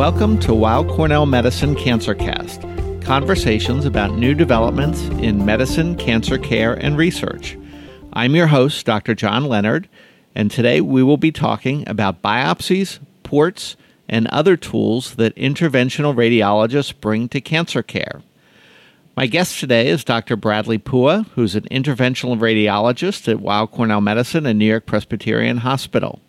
Welcome to Weill Cornell Medicine CancerCast conversations about new developments in medicine, cancer care, and research. I'm your host, Dr. John Leonard, and today we will be talking about biopsies, ports, and other tools that interventional radiologists bring to cancer care. My guest today is Dr. Bradley Pua, who's an interventional radiologist at Weill Cornell Medicine and New York Presbyterian Hospital.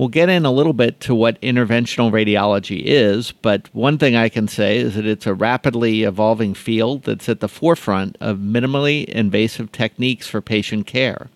We'll get in a little bit to what interventional radiology is, but one thing I can say is that it's a rapidly evolving field that's at the forefront of minimally invasive techniques for patient care.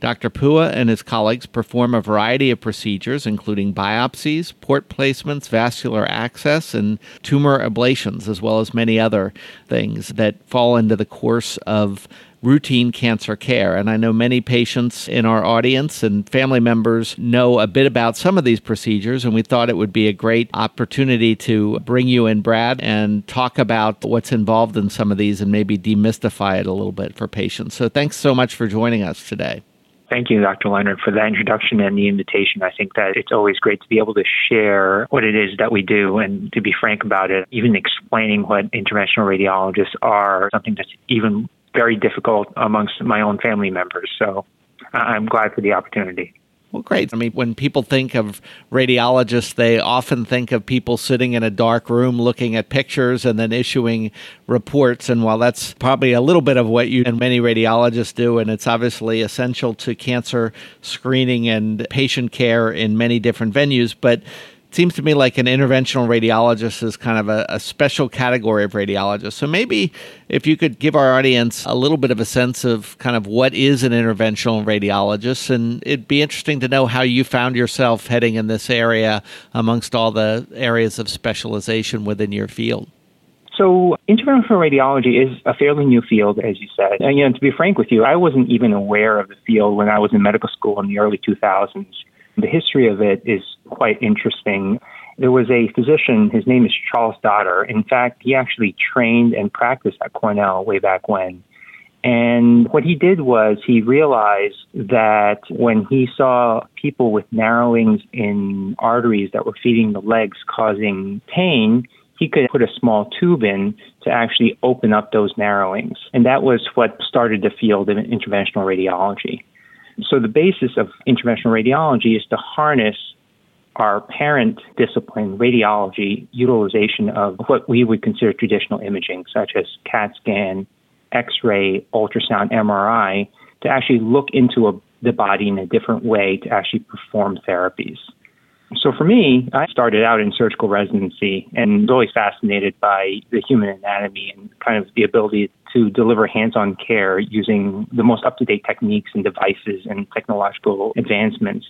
Dr. Pua and his colleagues perform a variety of procedures, including biopsies, port placements, vascular access, and tumor ablations, as well as many other things that fall into the course of routine cancer care. And I know many patients in our audience and family members know a bit about some of these procedures, and we thought it would be a great opportunity to bring you in, Brad, and talk about what's involved in some of these and maybe demystify it a little bit for patients. So thanks so much for joining us today. Thank you, Dr. Leonard, for that introduction and the invitation. I think that it's always great to be able to share what it is that we do and to be frank about it. Even explaining what interventional radiologists are, something that's even very difficult amongst my own family members. So I'm glad for the opportunity. Well, great. I mean, when people think of radiologists, they often think of people sitting in a dark room looking at pictures and then issuing reports. And while that's probably a little bit of what you and many radiologists do, and it's obviously essential to cancer screening and patient care in many different venues, but seems to me like an interventional radiologist is kind of a, a, special category of radiologist. So maybe if you could give our audience a little bit of a sense of kind of what is an interventional radiologist, and it'd be interesting to know how you found yourself heading in this area amongst all the areas of specialization within your field. So, interventional radiology is a fairly new field, as you said. And, you know, to be frank with you, I wasn't even aware of the field when I was in medical school in the early 2000s. The history of it is quite interesting. There was a physician, his name is Charles Dotter. In fact, he actually trained and practiced at Cornell way back when. And what he did was he realized that when he saw people with narrowings in arteries that were feeding the legs causing pain, he could put a small tube in to actually open up those narrowings. And that was what started the field of interventional radiology. So the basis of interventional radiology is to harness our parent discipline, radiology, utilization of what we would consider traditional imaging, such as CAT scan, X ray, ultrasound, MRI, to actually look into a, the body in a different way to actually perform therapies. So for me, I started out in surgical residency and was always fascinated by the human anatomy and kind of the ability to deliver hands-on care using the most up-to-date techniques and devices and technological advancements.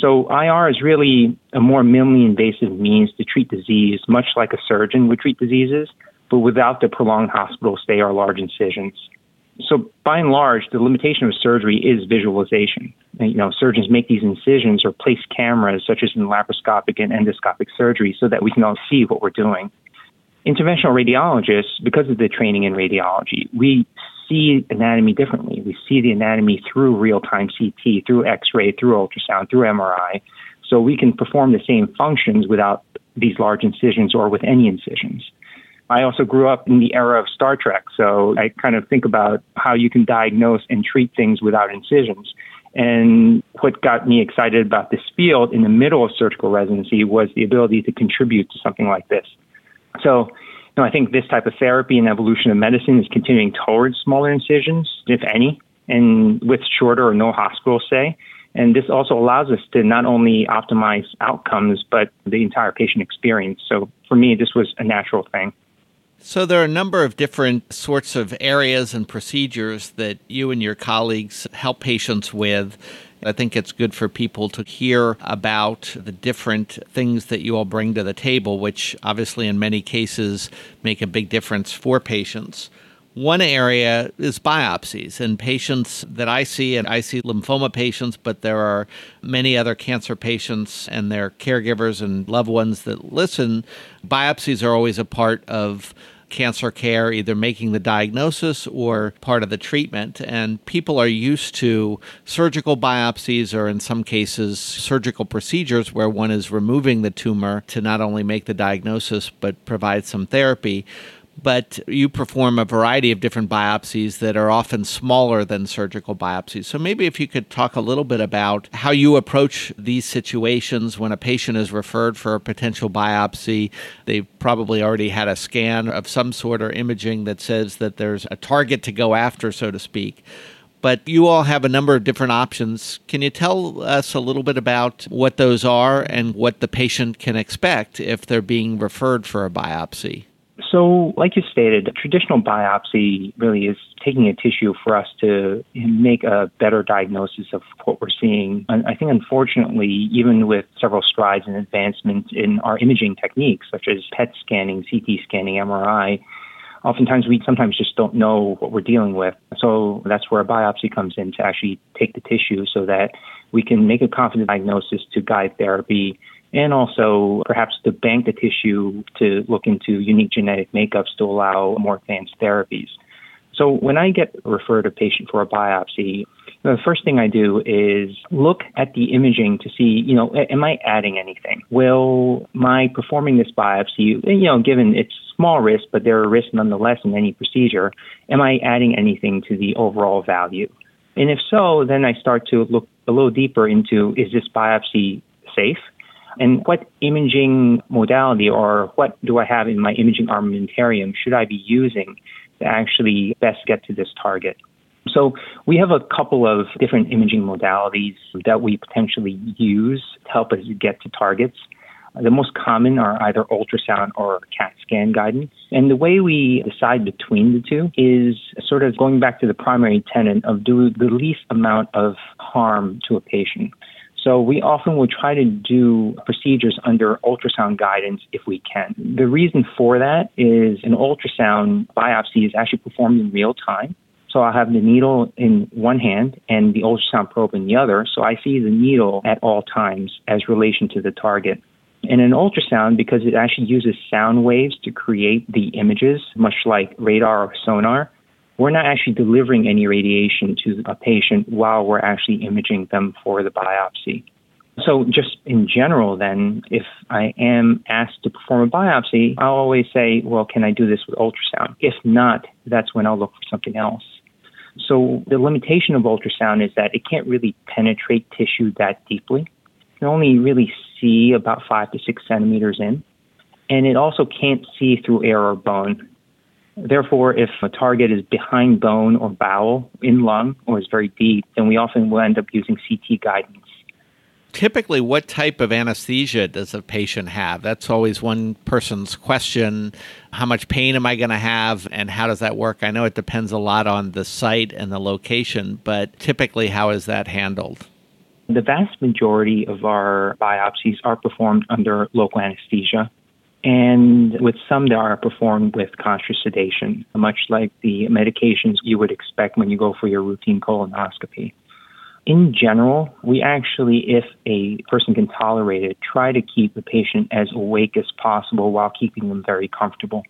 So IR is really a more minimally invasive means to treat disease, much like a surgeon would treat diseases, but without the prolonged hospital stay or large incisions. So by and large, the limitation of surgery is visualization. You know, surgeons make these incisions or place cameras, such as in laparoscopic and endoscopic surgery, so that we can all see what we're doing. Interventional radiologists, because of the training in radiology, we see anatomy differently. We see the anatomy through real-time CT, through X-ray, through ultrasound, through MRI. So we can perform the same functions without these large incisions or with any incisions. I also grew up in the era of Star Trek, so I kind of think about how you can diagnose and treat things without incisions. And what got me excited about this field in the middle of surgical residency was the ability to contribute to something like this. So, you know, I think this type of therapy and evolution of medicine is continuing towards smaller incisions, if any, and with shorter or no hospital stay. And this also allows us to not only optimize outcomes, but the entire patient experience. So for me, this was a natural thing. So, there are a number of different sorts of areas and procedures that you and your colleagues help patients with. I think it's good for people to hear about the different things that you all bring to the table, which obviously, in many cases, make a big difference for patients. One area is biopsies, and patients that I see, and I see lymphoma patients, but there are many other cancer patients and their caregivers and loved ones that listen. Biopsies are always a part of cancer care, either making the diagnosis or part of the treatment. And people are used to surgical biopsies or, in some cases, surgical procedures where one is removing the tumor to not only make the diagnosis but provide some therapy but you perform a variety of different biopsies that are often smaller than surgical biopsies. So maybe if you could talk a little bit about how you approach these situations when a patient is referred for a potential biopsy. They've probably already had a scan of some sort or imaging that says that there's a target to go after, so to speak but you all have a number of different options. Can you tell us a little bit about what those are and what the patient can expect if they're being referred for a biopsy? So, like you stated, traditional biopsy really is taking a tissue for us to make a better diagnosis of what we're seeing. And I think, unfortunately, even with several strides and advancements in our imaging techniques, such as PET scanning, CT scanning, MRI, oftentimes we sometimes just don't know what we're dealing with. So that's where a biopsy comes in to actually take the tissue so that we can make a confident diagnosis to guide therapy and also perhaps to bank the tissue to look into unique genetic makeups to allow more advanced therapies. So when I get referred a patient for a biopsy, the first thing I do is look at the imaging to see, you know, am I adding anything? Will my performing this biopsy, you know, given its small risk, but there are risks nonetheless in any procedure, am I adding anything to the overall value? And if so, then I start to look a little deeper into is this biopsy safe? And what imaging modality or what do I have in my imaging armamentarium should I be using to actually best get to this target? So we have a couple of different imaging modalities that we potentially use to help us get to targets. The most common are either ultrasound or CAT scan guidance. And the way we decide between the two is sort of going back to the primary tenet of do the least amount of harm to a patient. So we often will try to do procedures under ultrasound guidance if we can. The reason for that is an ultrasound biopsy is actually performed in real time. So I'll have the needle in one hand and the ultrasound probe in the other. So I see the needle at all times as relation to the target. And an ultrasound, because it actually uses sound waves to create the images, much like radar or sonar, we're not actually delivering any radiation to a patient while we're actually imaging them for the biopsy. So, just in general, then, if I am asked to perform a biopsy, I'll always say, well, can I do this with ultrasound? If not, that's when I'll look for something else. So, the limitation of ultrasound is that it can't really penetrate tissue that deeply. You can only really see about five to six centimeters in. And it also can't see through air or bone. Therefore, if a target is behind bone or bowel, in lung, or is very deep, then we often will end up using CT guidance. Typically, what type of anesthesia does a patient have? That's always one person's question. How much pain am I going to have, and how does that work? I know it depends a lot on the site and the location, but typically, how is that handled? The vast majority of our biopsies are performed under local anesthesia and with some that are performed with conscious sedation, much like the medications you would expect when you go for your routine colonoscopy. In general, we actually, if a person can tolerate it, try to keep the patient as awake as possible while keeping them very comfortable.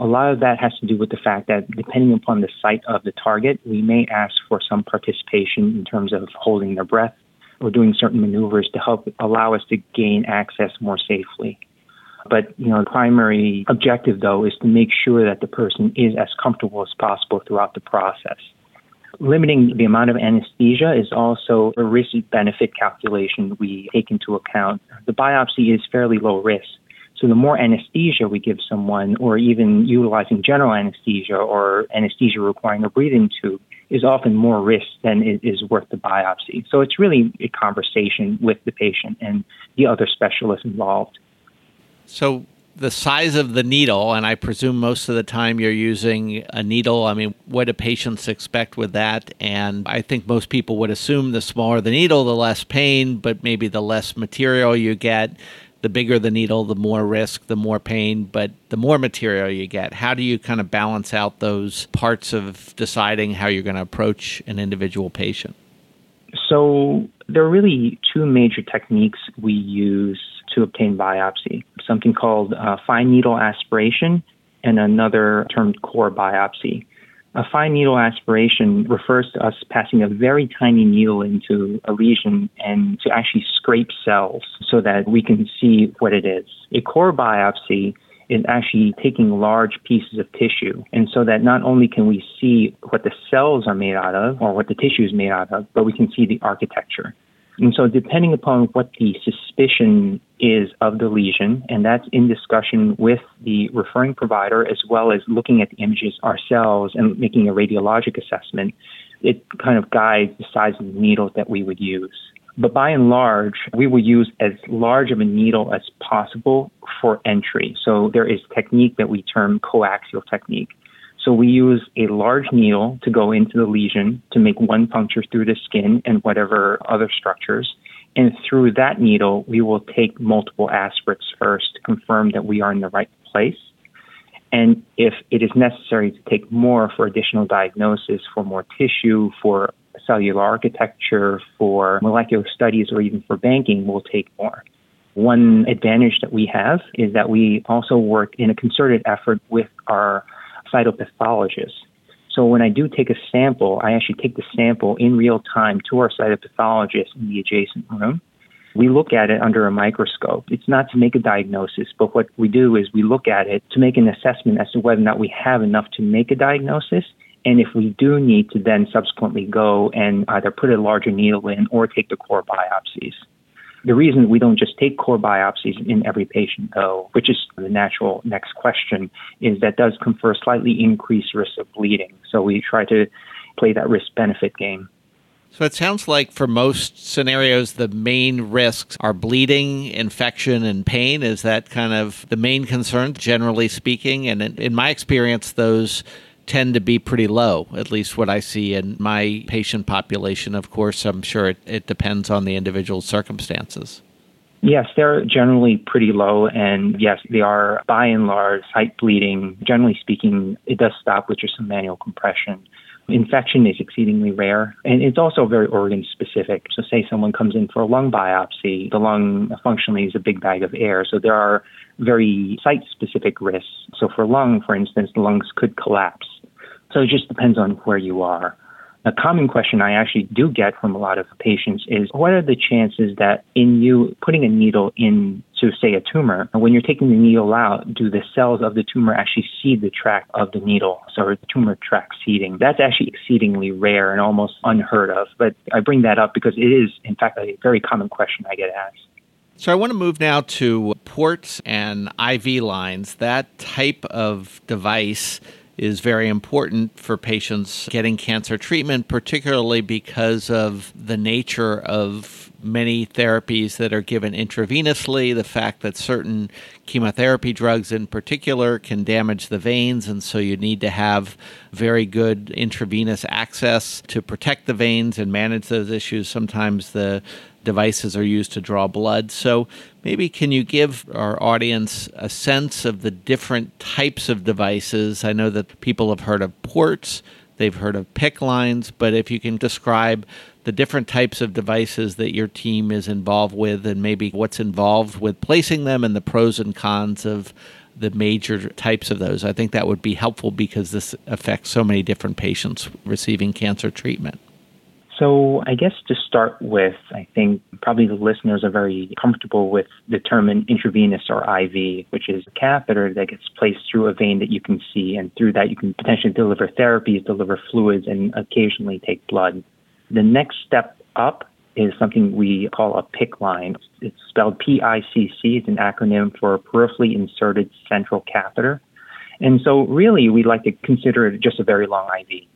A lot of that has to do with the fact that depending upon the site of the target, we may ask for some participation in terms of holding their breath or doing certain maneuvers to help allow us to gain access more safely. But, you know, the primary objective, though, is to make sure that the person is as comfortable as possible throughout the process. Limiting the amount of anesthesia is also a risk benefit calculation we take into account. The biopsy is fairly low risk. So the more anesthesia we give someone, or even utilizing general anesthesia or anesthesia requiring a breathing tube, is often more risk than it is worth the biopsy. So it's really a conversation with the patient and the other specialists involved. So the size of the needle, and I presume most of the time you're using a needle. I mean, what do patients expect with that? And I think most people would assume the smaller the needle, the less pain, but maybe the less material you get. The bigger the needle, the more risk, the more pain, but the more material you get. How do you kind of balance out those parts of deciding how you're going to approach an individual patient? So, there are really two major techniques we use to obtain biopsy something called uh, fine needle aspiration and another termed core biopsy. A fine needle aspiration refers to us passing a very tiny needle into a lesion and to actually scrape cells so that we can see what it is. A core biopsy is actually taking large pieces of tissue. And so that not only can we see what the cells are made out of or what the tissue is made out of, but we can see the architecture. And so, depending upon what the suspicion is of the lesion, and that's in discussion with the referring provider as well as looking at the images ourselves and making a radiologic assessment, it kind of guides the size of the needle that we would use. But by and large, we will use as large of a needle as possible for entry. So there is technique that we term coaxial technique. So we use a large needle to go into the lesion to make one puncture through the skin and whatever other structures. And through that needle, we will take multiple aspirates first to confirm that we are in the right place. And if it is necessary to take more for additional diagnosis, for more tissue, for cellular architecture, for molecular studies, or even for banking, we'll take more. One advantage that we have is that we also work in a concerted effort with our cytopathologist. So when I do take a sample, I actually take the sample in real time to our cytopathologist in the adjacent room. We look at it under a microscope. It's not to make a diagnosis, but what we do is we look at it to make an assessment as to whether or not we have enough to make a diagnosis. And if we do need to then subsequently go and either put a larger needle in or take the core biopsies. The reason we don't just take core biopsies in every patient, though, which is the natural next question, is that does confer slightly increased risk of bleeding. So we try to play that risk benefit game. So it sounds like for most scenarios, the main risks are bleeding, infection, and pain. Is that kind of the main concern, generally speaking? And in, in my experience, those tend to be pretty low, at least what I see in my patient population. Of course, I'm sure it, it depends on the individual circumstances. Yes, they're generally pretty low, and yes, they are by and large site bleeding. Generally speaking, it does stop with just some manual compression. Infection is exceedingly rare, and it's also very organ specific. So, say someone comes in for a lung biopsy, the lung functionally is a big bag of air. So, there are very site specific risks. So, for lung, for instance, the lungs could collapse. So, it just depends on where you are. A common question I actually do get from a lot of patients is what are the chances that in you putting a needle into, say, a tumor, when you're taking the needle out, do the cells of the tumor actually seed the track of the needle? So the tumor track seeding. That's actually exceedingly rare and almost unheard of. But I bring that up because it is, in fact, a very common question I get asked. So I want to move now to ports and IV lines. That type of device is very important for patients getting cancer treatment, particularly because of the nature of many therapies that are given intravenously, the fact that certain chemotherapy drugs in particular can damage the veins, and so you need to have very good intravenous access to protect the veins and manage those issues. Sometimes the devices are used to draw blood. So, maybe can you give our audience a sense of the different types of devices? I know that people have heard of ports, they've heard of PICC lines, but if you can describe the different types of devices that your team is involved with and maybe what's involved with placing them and the pros and cons of the major types of those. I think that would be helpful because this affects so many different patients receiving cancer treatment. So, I guess to start with, I think probably the listeners are very comfortable with the term intravenous or IV, which is a catheter that gets placed through a vein that you can see, and through that you can potentially deliver therapies, deliver fluids, and occasionally take blood. The next step up is something we call a PICC line. It's spelled P-I-C-C. It's an acronym for peripherally inserted central catheter. And so, really, we like to consider it just a very long IV.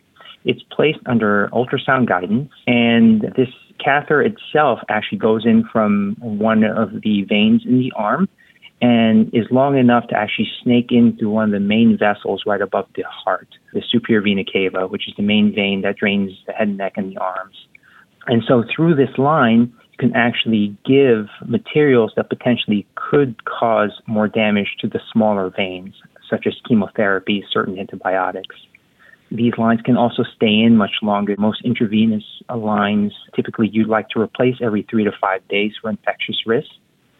It's placed under ultrasound guidance, and this catheter itself actually goes in from one of the veins in the arm and is long enough to actually snake in through one of the main vessels right above the heart, the superior vena cava, which is the main vein that drains the head and neck and the arms. And so through this line, you can actually give materials that potentially could cause more damage to the smaller veins, such as chemotherapy, certain antibiotics. These lines can also stay in much longer. Most intravenous lines, typically you'd like to replace every three to five days for infectious risk.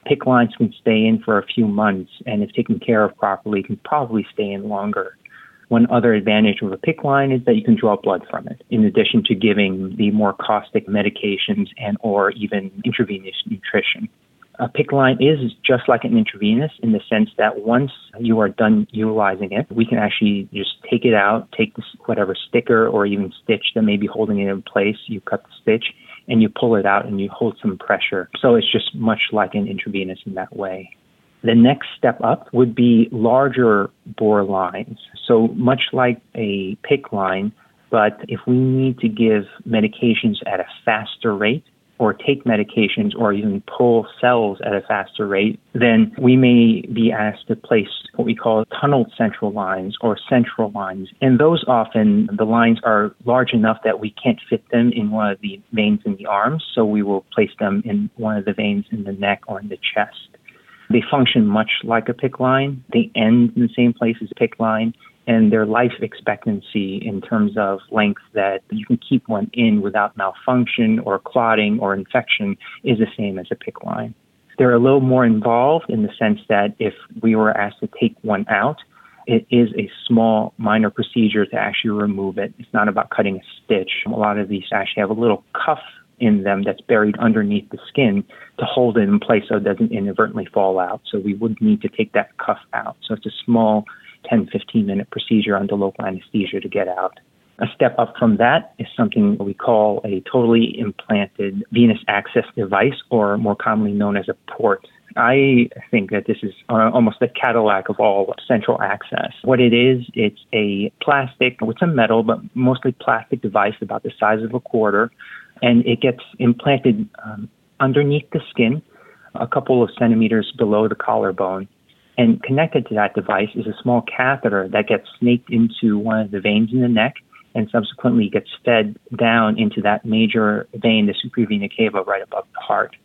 PICC lines can stay in for a few months, and if taken care of properly, can probably stay in longer. One other advantage of a PICC line is that you can draw blood from it, in addition to giving the more caustic medications and or even intravenous nutrition. A PICC line is just like an intravenous in the sense that once you are done utilizing it, we can actually just take it out, take this, whatever sticker or even stitch that may be holding it in place, you cut the stitch, and you pull it out and you hold some pressure. So it's just much like an intravenous in that way. The next step up would be larger bore lines. So much like a PICC line, but if we need to give medications at a faster rate, or take medications or even pull cells at a faster rate, then we may be asked to place what we call tunneled central lines or central lines. And those often, the lines are large enough that we can't fit them in one of the veins in the arms, so we will place them in one of the veins in the neck or in the chest. They function much like a PICC line. They end in the same place as a PICC line, and their life expectancy in terms of length that you can keep one in without malfunction or clotting or infection is the same as a PICC line. They're a little more involved in the sense that if we were asked to take one out, it is a small, minor procedure to actually remove it. It's not about cutting a stitch. A lot of these actually have a little cuff in them that's buried underneath the skin to hold it in place so it doesn't inadvertently fall out. So we would need to take that cuff out. So it's a small 10, 15 minute procedure under local anesthesia to get out. A step up from that is something we call a totally implanted venous access device, or more commonly known as a port. I think that this is uh, almost the Cadillac of all central access. What it is, it's a plastic with some metal, but mostly plastic device about the size of a quarter, and it gets implanted um, underneath the skin, a couple of centimeters below the collarbone. And connected to that device is a small catheter that gets snaked into one of the veins in the neck and subsequently gets fed down into that major vein, the superior vena cava, right above the heart.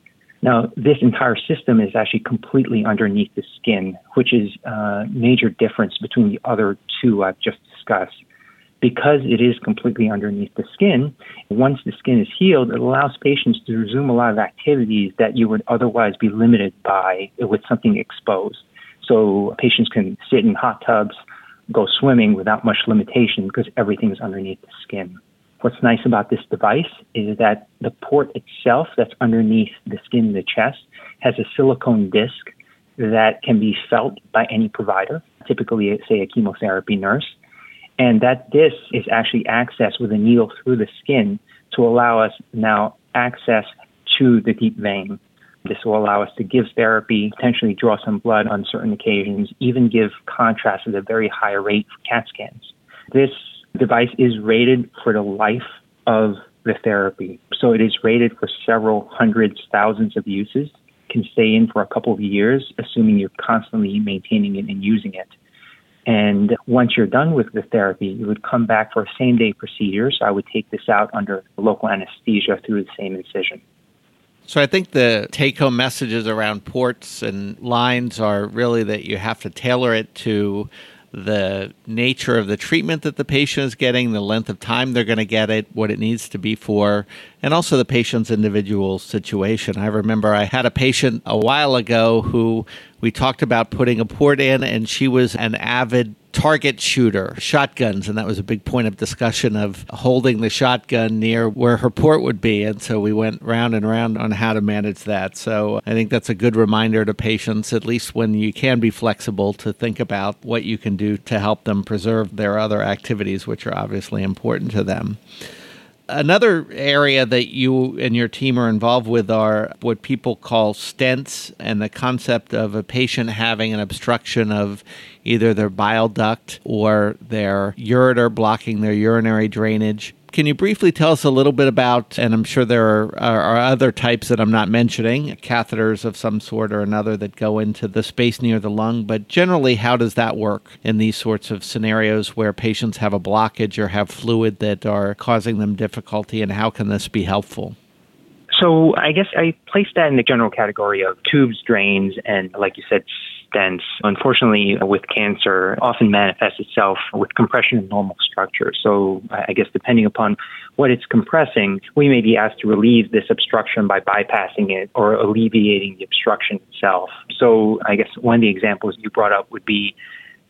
Now, this entire system is actually completely underneath the skin, which is a major difference between the other two I've just discussed. Because it is completely underneath the skin, once the skin is healed, it allows patients to resume a lot of activities that you would otherwise be limited by with something exposed. So patients can sit in hot tubs, go swimming without much limitation because everything's underneath the skin. What's nice about this device is that the port itself that's underneath the skin in the chest has a silicone disc that can be felt by any provider, typically, say, a chemotherapy nurse. And that disc is actually accessed with a needle through the skin to allow us now access to the deep vein. This will allow us to give therapy, potentially draw some blood on certain occasions, even give contrast at a very high rate for CAT scans. This device is rated for the life of the therapy. So it is rated for several hundreds, thousands of uses, can stay in for a couple of years, assuming you're constantly maintaining it and using it. And once you're done with the therapy, you would come back for a same day procedure. So I would take this out under local anesthesia through the same incision. So I think the take home messages around ports and lines are really that you have to tailor it to the nature of the treatment that the patient is getting, the length of time they're going to get it, what it needs to be for, and also the patient's individual situation. I remember I had a patient a while ago who we talked about putting a port in, and she was an avid target shooter, shotguns, and that was a big point of discussion of holding the shotgun near where her port would be. And so we went round and round on how to manage that. So I think that's a good reminder to patients, at least when you can be flexible, to think about what you can do to help them preserve their other activities, which are obviously important to them another area that you and your team are involved with are what people call stents and the concept of a patient having an obstruction of either their bile duct or their ureter blocking their urinary drainage. Can you briefly tell us a little bit about, and I'm sure there are, are, are, other types that I'm not mentioning, catheters of some sort or another that go into the space near the lung, but generally, how does that work in these sorts of scenarios where patients have a blockage or have fluid that are causing them difficulty, and how can this be helpful? So I guess I place that in the general category of tubes, drains, and like you said, stents, unfortunately, with cancer, often manifests itself with compression of normal structure. So, I guess depending upon what it's compressing, we may be asked to relieve this obstruction by bypassing it or alleviating the obstruction itself. So, I guess one of the examples you brought up would be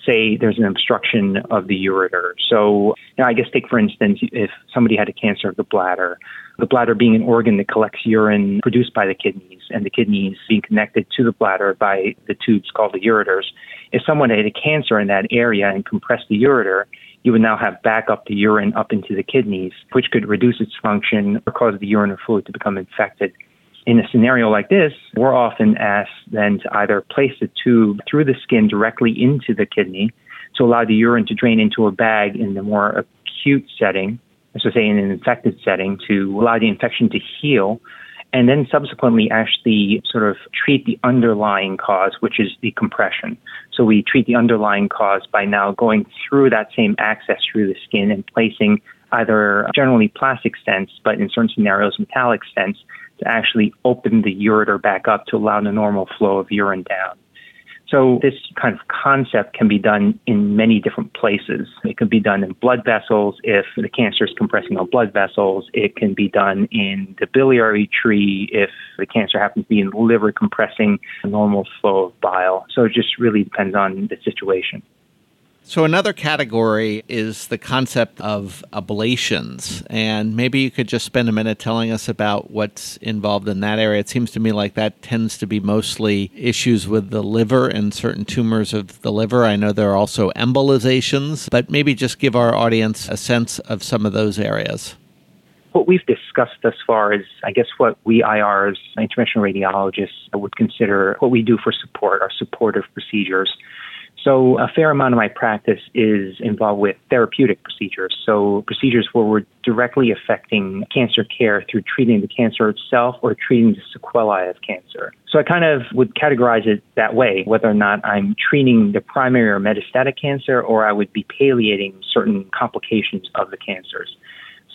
say there's an obstruction of the ureter. So, you know, I guess take for instance, if somebody had a cancer of the bladder, the bladder being an organ that collects urine produced by the kidneys, and the kidneys being connected to the bladder by the tubes called the ureters. If someone had a cancer in that area and compressed the ureter, you would now have back up the urine up into the kidneys, which could reduce its function or cause the urinary fluid to become infected. In a scenario like this, we're often asked then to either place the tube through the skin directly into the kidney to allow the urine to drain into a bag in the more acute setting, so say in an infected setting, to allow the infection to heal, and then subsequently actually sort of treat the underlying cause, which is the compression. So we treat the underlying cause by now going through that same access through the skin and placing either generally plastic stents, but in certain scenarios, metallic stents to actually open the ureter back up to allow the normal flow of urine down. So this kind of concept can be done in many different places. It can be done in blood vessels if the cancer is compressing on blood vessels. It can be done in the biliary tree if the cancer happens to be in the liver compressing a normal flow of bile. So it just really depends on the situation. So, another category is the concept of ablations. And maybe you could just spend a minute telling us about what's involved in that area. It seems to me like that tends to be mostly issues with the liver and certain tumors of the liver. I know there are also embolizations, but maybe just give our audience a sense of some of those areas. What we've discussed thus far is, I guess, what we IRs, interventional radiologists, would consider what we do for support, our supportive procedures. So, a fair amount of my practice is involved with therapeutic procedures. So, procedures where we're directly affecting cancer care through treating the cancer itself or treating the sequelae of cancer. So, I kind of would categorize it that way, whether or not I'm treating the primary or metastatic cancer or I would be palliating certain complications of the cancers.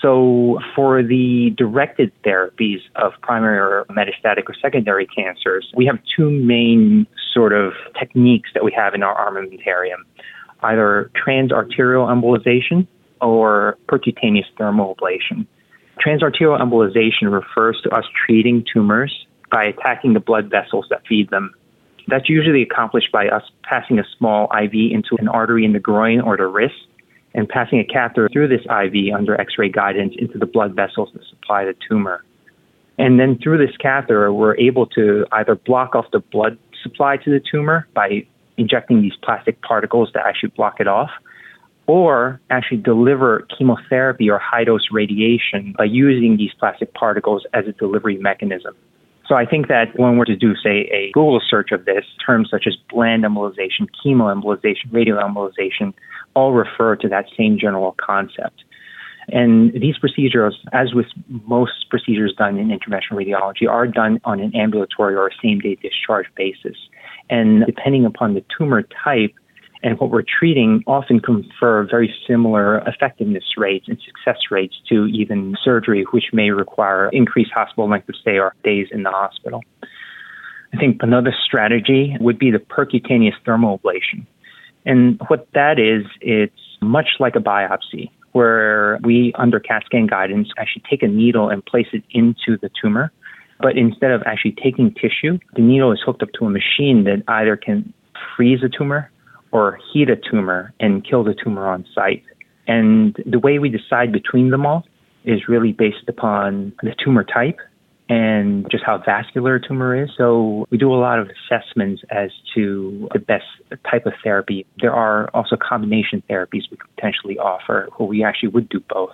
So, for the directed therapies of primary or metastatic or secondary cancers, we have two main sort of techniques that we have in our armamentarium either transarterial embolization or percutaneous thermal ablation. Transarterial embolization refers to us treating tumors by attacking the blood vessels that feed them. That's usually accomplished by us passing a small IV into an artery in the groin or the wrist and passing a catheter through this IV under x ray guidance into the blood vessels that supply the tumor. And then through this catheter, we're able to either block off the blood supply to the tumor by injecting these plastic particles that actually block it off, or actually deliver chemotherapy or high dose radiation by using these plastic particles as a delivery mechanism. So I think that when we're to do, say, a Google search of this, terms such as bland embolization, chemoembolization, radioembolization, all refer to that same general concept. And these procedures, as with most procedures done in interventional radiology, are done on an ambulatory or same day discharge basis. And depending upon the tumor type and what we're treating, often confer very similar effectiveness rates and success rates to even surgery, which may require increased hospital length of stay or days in the hospital. I think another strategy would be the percutaneous thermal ablation. And what that is, it's much like a biopsy, where we, under CAT scan guidance, actually take a needle and place it into the tumor. But instead of actually taking tissue, the needle is hooked up to a machine that either can freeze a tumor or heat a tumor and kill the tumor on site. And the way we decide between them all is really based upon the tumor type and just how vascular a tumor is. So we do a lot of assessments as to the best type of therapy. There are also combination therapies we could potentially offer where we actually would do both.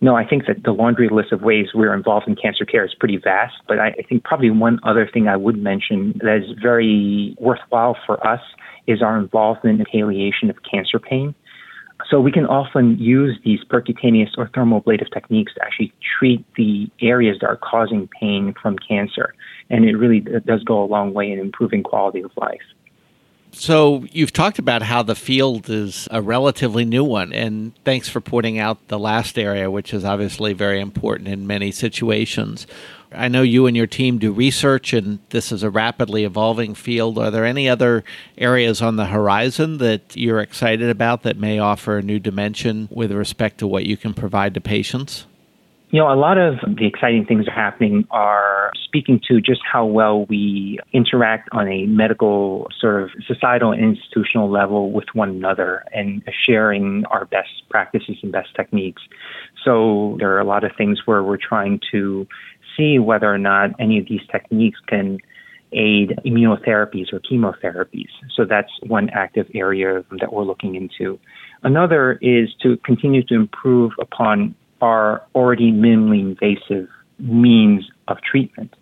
No, I think that the laundry list of ways we're involved in cancer care is pretty vast, but I, I think probably one other thing I would mention that is very worthwhile for us is our involvement in palliation of cancer pain. So we can often use these percutaneous or thermoablative techniques to actually treat the areas that are causing pain from cancer. And it really does go a long way in improving quality of life. So, you've talked about how the field is a relatively new one, and thanks for pointing out the last area, which is obviously very important in many situations. I know you and your team do research, and this is a rapidly evolving field. Are there any other areas on the horizon that you're excited about that may offer a new dimension with respect to what you can provide to patients? You know, a lot of the exciting things that are happening are speaking to just how well we interact on a medical, sort of societal and institutional level with one another and sharing our best practices and best techniques. So there are a lot of things where we're trying to see whether or not any of these techniques can aid immunotherapies or chemotherapies. So that's one active area that we're looking into. Another is to continue to improve upon are already minimally invasive means of treatment.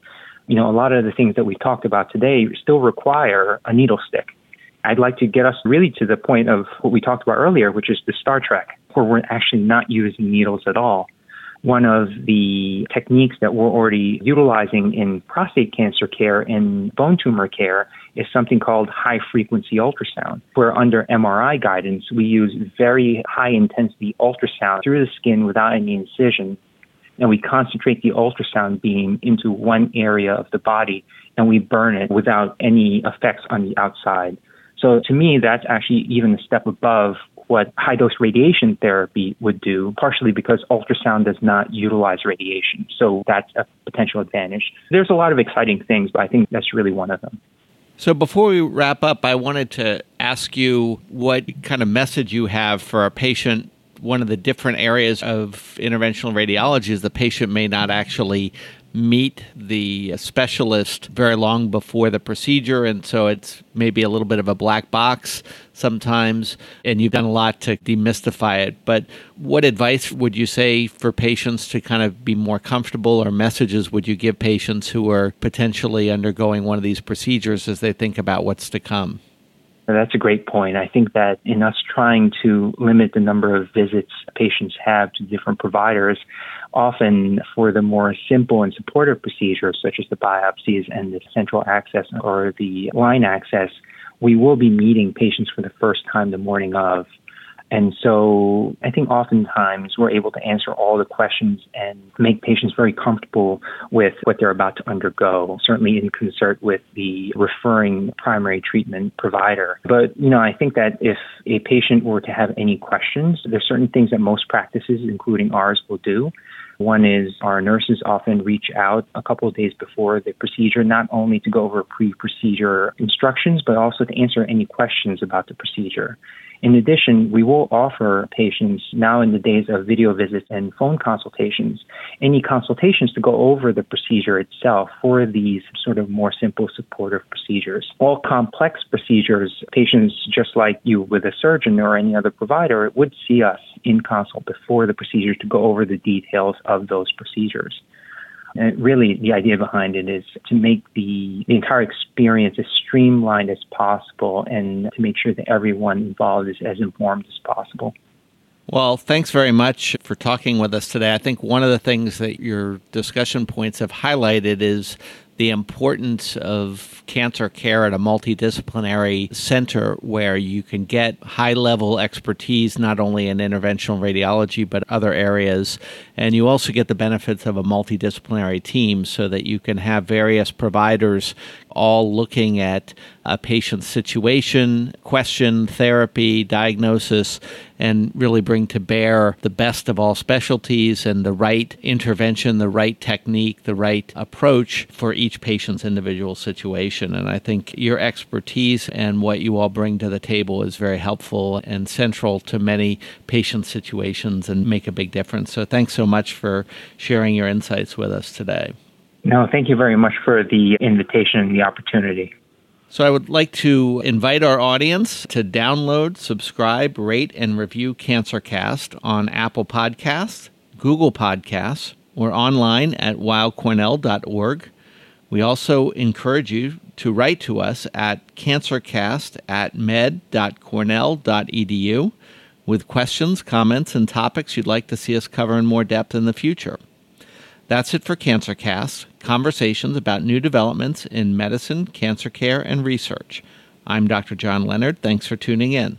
You know, a lot of the things that we talked about today still require a needle stick. I'd like to get us really to the point of what we talked about earlier, which is the Star Trek, where we're actually not using needles at all. One of the techniques that we're already utilizing in prostate cancer care and bone tumor care is something called high frequency ultrasound, where under MRI guidance, we use very high intensity ultrasound through the skin without any incision. And we concentrate the ultrasound beam into one area of the body and we burn it without any effects on the outside. So to me, that's actually even a step above what high dose radiation therapy would do, partially because ultrasound does not utilize radiation. So that's a potential advantage. There's a lot of exciting things, but I think that's really one of them. So, before we wrap up, I wanted to ask you what kind of message you have for a patient. One of the different areas of interventional radiology is the patient may not actually meet the specialist very long before the procedure, and so it's maybe a little bit of a black box sometimes, and you've done a lot to demystify it. But what advice would you say for patients to kind of be more comfortable, or messages would you give patients who are potentially undergoing one of these procedures as they think about what's to come? That's a great point. I think that in us trying to limit the number of visits patients have to different providers, often for the more simple and supportive procedures, such as the biopsies and the central access or the line access, we will be meeting patients for the first time the morning of. And so I think oftentimes we're able to answer all the questions and make patients very comfortable with what they're about to undergo, certainly in concert with the referring primary treatment provider. But, you know, I think that if a patient were to have any questions, there's certain things that most practices, including ours, will do. One is our nurses often reach out a couple of days before the procedure, not only to go over pre procedure instructions, but also to answer any questions about the procedure. In addition, we will offer patients now in the days of video visits and phone consultations, any consultations to go over the procedure itself for these sort of more simple supportive procedures. All complex procedures, patients just like you with a surgeon or any other provider would see us in consult before the procedure to go over the details of those procedures. And really, the idea behind it is to make the, the entire experience as streamlined as possible and to make sure that everyone involved is as informed as possible. Well, thanks very much for talking with us today. I think one of the things that your discussion points have highlighted is the importance of cancer care at a multidisciplinary center where you can get high level expertise not only in interventional radiology but other areas. And you also get the benefits of a multidisciplinary team so that you can have various providers all looking at a patient's situation, question, therapy, diagnosis, and really bring to bear the best of all specialties and the right intervention, the right technique, the right approach for each patient's individual situation. And I think your expertise and what you all bring to the table is very helpful and central to many patient situations and make a big difference. So thanks so much for sharing your insights with us today. No, thank you very much for the invitation and the opportunity. So I would like to invite our audience to download, subscribe, rate, and review CancerCast on Apple Podcasts, Google Podcasts, or online at weillcornell.org. We also encourage you to write to us at cancercast at med.cornell.edu with questions, comments, and topics you'd like to see us cover in more depth in the future. That's it for CancerCast, conversations about new developments in medicine, cancer care, and research. I'm Dr. John Leonard. Thanks for tuning in.